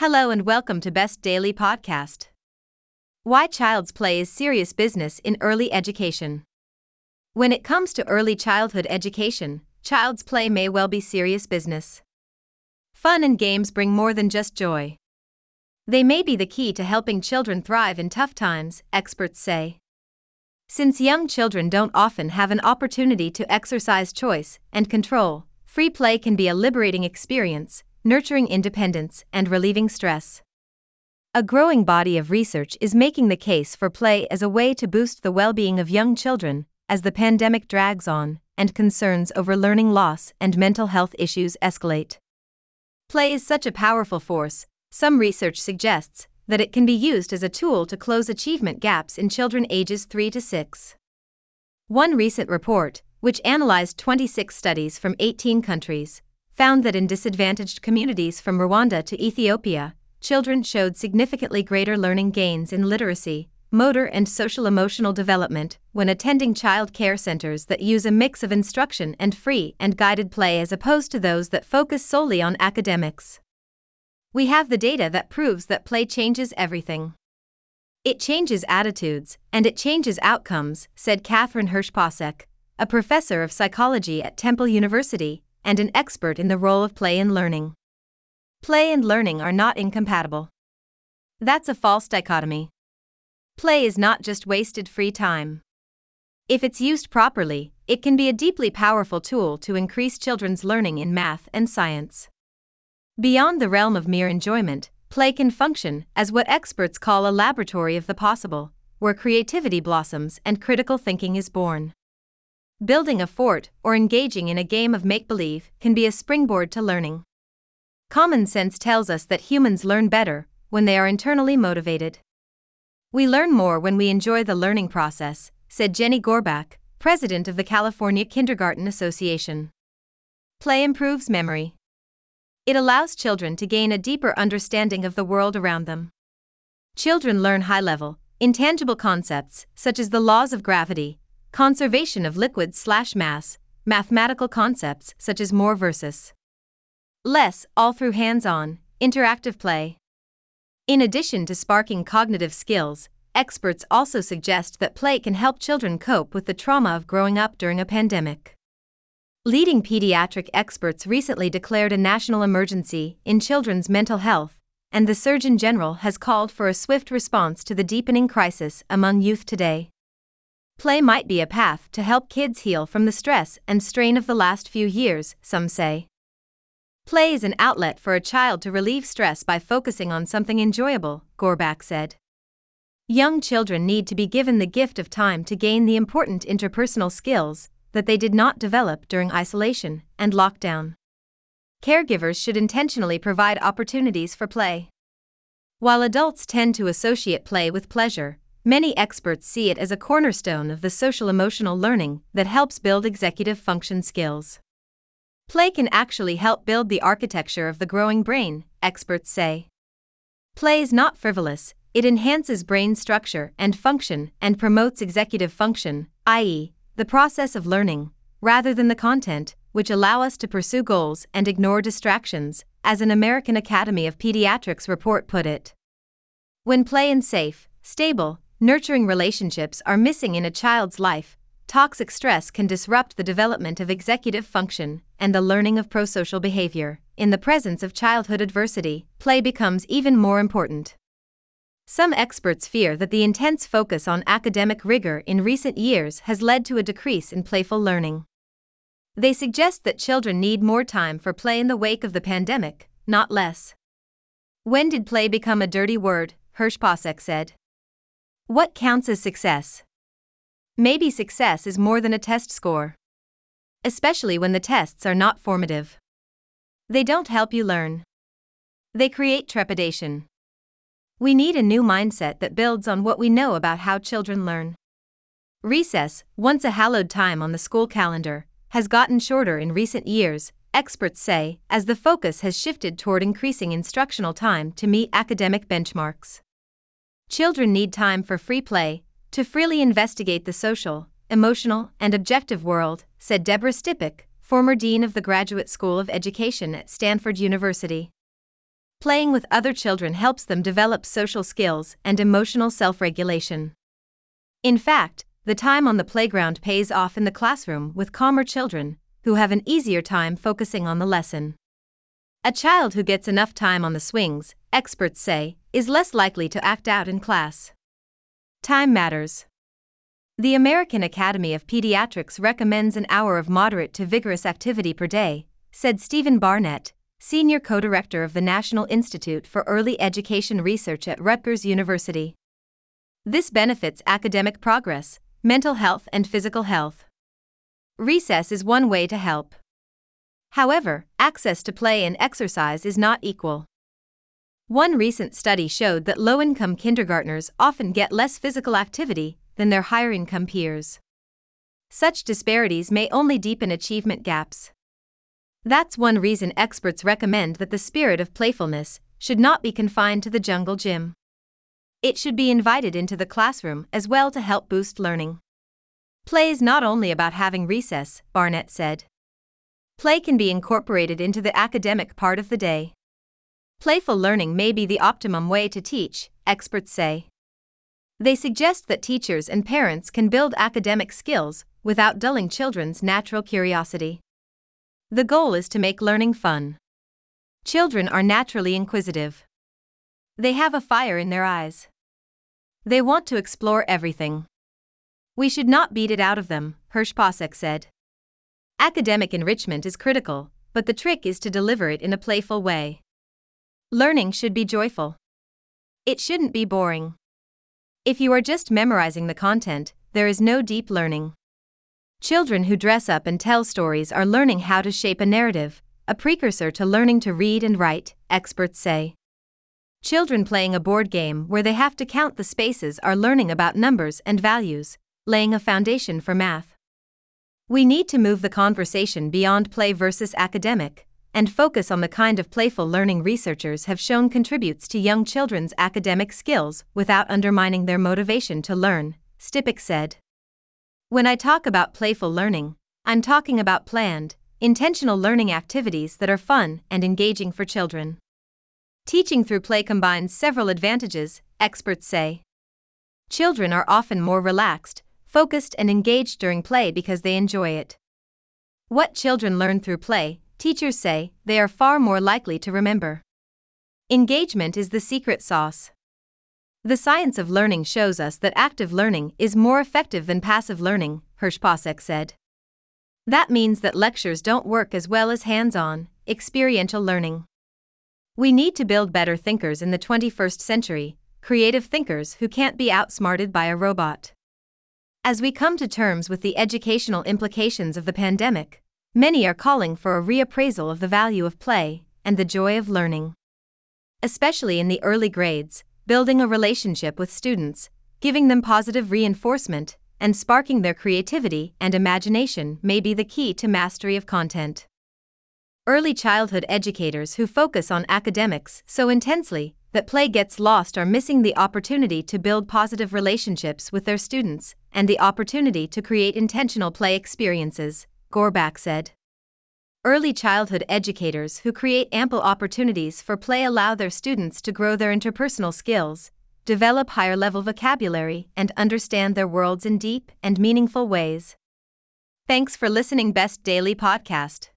Hello and welcome to Best Daily Podcast. Why child's play is serious business in early education. When it comes to early childhood education, child's play may well be serious business. Fun and games bring more than just joy. They may be the key to helping children thrive in tough times, experts say. Since young children don't often have an opportunity to exercise choice and control, free play can be a liberating experience, nurturing independence, and relieving stress. A growing body of research is making the case for play as a way to boost the well being of young children as the pandemic drags on and concerns over learning loss and mental health issues escalate. Play is such a powerful force, some research suggests that it can be used as a tool to close achievement gaps in children ages 3 to 6. One recent report, which analyzed 26 studies from 18 countries, found that in disadvantaged communities from Rwanda to Ethiopia, children showed significantly greater learning gains in literacy, motor, and social emotional development when attending child care centers that use a mix of instruction and free and guided play as opposed to those that focus solely on academics. We have the data that proves that play changes everything. It changes attitudes, and it changes outcomes, said Katherine Hirsh-Pasek, a professor of psychology at Temple University, and an expert in the role of play in learning. Play and learning are not incompatible. That's a false dichotomy. Play is not just wasted free time. If it's used properly, it can be a deeply powerful tool to increase children's learning in math and science. Beyond the realm of mere enjoyment, play can function as what experts call a laboratory of the possible, where creativity blossoms and critical thinking is born. Building a fort or engaging in a game of make believe can be a springboard to learning. Common sense tells us that humans learn better when they are internally motivated. We learn more when we enjoy the learning process, said Jenny Gorbach, president of the California Kindergarten Association. Play improves memory. It allows children to gain a deeper understanding of the world around them. Children learn high level, intangible concepts, such as the laws of gravity, conservation of liquid slash mass, mathematical concepts such as more versus less, all through hands on, interactive play. In addition to sparking cognitive skills, experts also suggest that play can help children cope with the trauma of growing up during a pandemic. Leading pediatric experts recently declared a national emergency in children's mental health, and the Surgeon General has called for a swift response to the deepening crisis among youth today. Play might be a path to help kids heal from the stress and strain of the last few years, some say. Play is an outlet for a child to relieve stress by focusing on something enjoyable, Gorbach said. Young children need to be given the gift of time to gain the important interpersonal skills that they did not develop during isolation and lockdown. Caregivers should intentionally provide opportunities for play. While adults tend to associate play with pleasure, Many experts see it as a cornerstone of the social emotional learning that helps build executive function skills. Play can actually help build the architecture of the growing brain, experts say. Play is not frivolous, it enhances brain structure and function and promotes executive function, i.e., the process of learning, rather than the content, which allow us to pursue goals and ignore distractions, as an American Academy of Pediatrics report put it. When play and safe, stable, nurturing relationships are missing in a child's life, toxic stress can disrupt the development of executive function and the learning of prosocial behavior. In the presence of childhood adversity, play becomes even more important. Some experts fear that the intense focus on academic rigor in recent years has led to a decrease in playful learning. They suggest that children need more time for play in the wake of the pandemic, not less. When did play become a dirty word? Hirsh-Pasek said. What counts as success? Maybe success is more than a test score. Especially when the tests are not formative. They don't help you learn. They create trepidation. We need a new mindset that builds on what we know about how children learn. Recess, once a hallowed time on the school calendar, has gotten shorter in recent years, experts say, as the focus has shifted toward increasing instructional time to meet academic benchmarks. Children need time for free play, to freely investigate the social, emotional, and objective world, said Deborah Stipek, former dean of the Graduate School of Education at Stanford University. Playing with other children helps them develop social skills and emotional self regulation. In fact, the time on the playground pays off in the classroom with calmer children, who have an easier time focusing on the lesson. A child who gets enough time on the swings, experts say, is less likely to act out in class. Time matters. The American Academy of Pediatrics recommends an hour of moderate to vigorous activity per day, said Steven Barnett, senior co director of the National Institute for Early Education Research at Rutgers University. This benefits academic progress, mental health, and physical health. Recess is one way to help. However, access to play and exercise is not equal. One recent study showed that low income kindergartners often get less physical activity than their higher income peers. Such disparities may only deepen achievement gaps. That's one reason experts recommend that the spirit of playfulness should not be confined to the jungle gym. It should be invited into the classroom as well to help boost learning. Play is not only about having recess, Barnett said. Play can be incorporated into the academic part of the day. Playful learning may be the optimum way to teach, experts say. They suggest that teachers and parents can build academic skills without dulling children's natural curiosity. The goal is to make learning fun. Children are naturally inquisitive. They have a fire in their eyes. They want to explore everything. We should not beat it out of them, Hirsh-Pasek said. Academic enrichment is critical, but the trick is to deliver it in a playful way. Learning should be joyful. It shouldn't be boring. If you are just memorizing the content, there is no deep learning. Children who dress up and tell stories are learning how to shape a narrative, a precursor to learning to read and write, experts say. Children playing a board game where they have to count the spaces are learning about numbers and values, laying a foundation for math. We need to move the conversation beyond play versus academic and focus on the kind of playful learning researchers have shown contributes to young children's academic skills without undermining their motivation to learn, Stipek said. When I talk about playful learning, I'm talking about planned, intentional learning activities that are fun and engaging for children. Teaching through play combines several advantages, experts say. Children are often more relaxed, focused, and engaged during play because they enjoy it. What children learn through play, teachers say, they are far more likely to remember. Engagement is the secret sauce. The science of learning shows us that active learning is more effective than passive learning, Hirsh-Pasek said. That means that lectures don't work as well as hands on, experiential learning. We need to build better thinkers in the 21st century, creative thinkers who can't be outsmarted by a robot. As we come to terms with the educational implications of the pandemic, many are calling for a reappraisal of the value of play and the joy of learning. Especially in the early grades, building a relationship with students, giving them positive reinforcement, and sparking their creativity and imagination may be the key to mastery of content. Early childhood educators who focus on academics so intensely that play gets lost are missing the opportunity to build positive relationships with their students and the opportunity to create intentional play experiences, Gorbach said. Early childhood educators who create ample opportunities for play allow their students to grow their interpersonal skills, develop higher level vocabulary, and understand their worlds in deep and meaningful ways. Thanks for listening, Best Daily Podcast.